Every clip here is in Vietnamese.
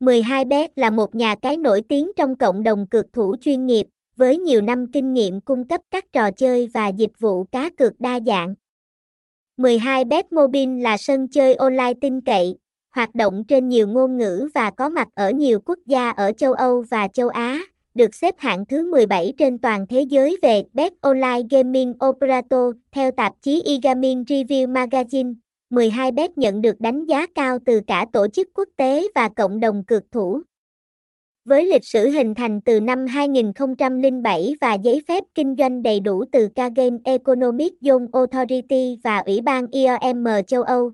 12bet là một nhà cái nổi tiếng trong cộng đồng cược thủ chuyên nghiệp, với nhiều năm kinh nghiệm cung cấp các trò chơi và dịch vụ cá cược đa dạng. 12bet Mobile là sân chơi online tin cậy, hoạt động trên nhiều ngôn ngữ và có mặt ở nhiều quốc gia ở châu Âu và châu Á, được xếp hạng thứ 17 trên toàn thế giới về Bet Online Gaming Operator theo tạp chí eGaming Review Magazine. 12bet nhận được đánh giá cao từ cả tổ chức quốc tế và cộng đồng cược thủ. Với lịch sử hình thành từ năm 2007 và giấy phép kinh doanh đầy đủ từ Kagame Economic Zone Authority và Ủy ban IOM châu Âu,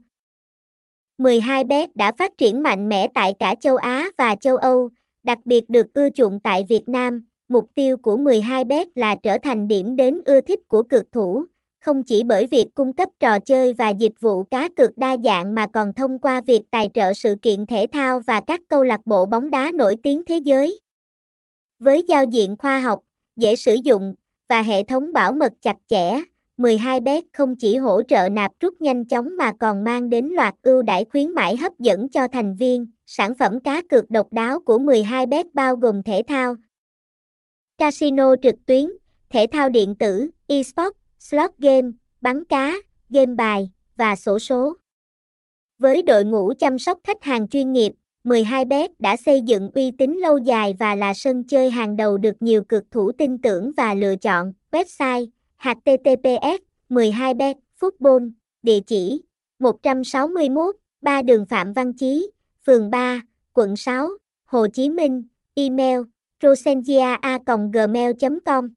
12bet đã phát triển mạnh mẽ tại cả châu Á và châu Âu, đặc biệt được ưa chuộng tại Việt Nam. Mục tiêu của 12bet là trở thành điểm đến ưa thích của cược thủ, không chỉ bởi việc cung cấp trò chơi và dịch vụ cá cược đa dạng mà còn thông qua việc tài trợ sự kiện thể thao và các câu lạc bộ bóng đá nổi tiếng thế giới. Với giao diện khoa học, dễ sử dụng và hệ thống bảo mật chặt chẽ, 12bet không chỉ hỗ trợ nạp rút nhanh chóng mà còn mang đến loạt ưu đãi khuyến mãi hấp dẫn cho thành viên. Sản phẩm cá cược độc đáo của 12bet bao gồm thể thao, casino trực tuyến, thể thao điện tử, eSports, slot game, bắn cá, game bài và sổ số. Với đội ngũ chăm sóc khách hàng chuyên nghiệp, 12bet đã xây dựng uy tín lâu dài và là sân chơi hàng đầu được nhiều cực thủ tin tưởng và lựa chọn. Website https 12bet football địa chỉ 161 3 đường Phạm Văn Chí phường 3 quận 6 Hồ Chí Minh email rosengia gmail com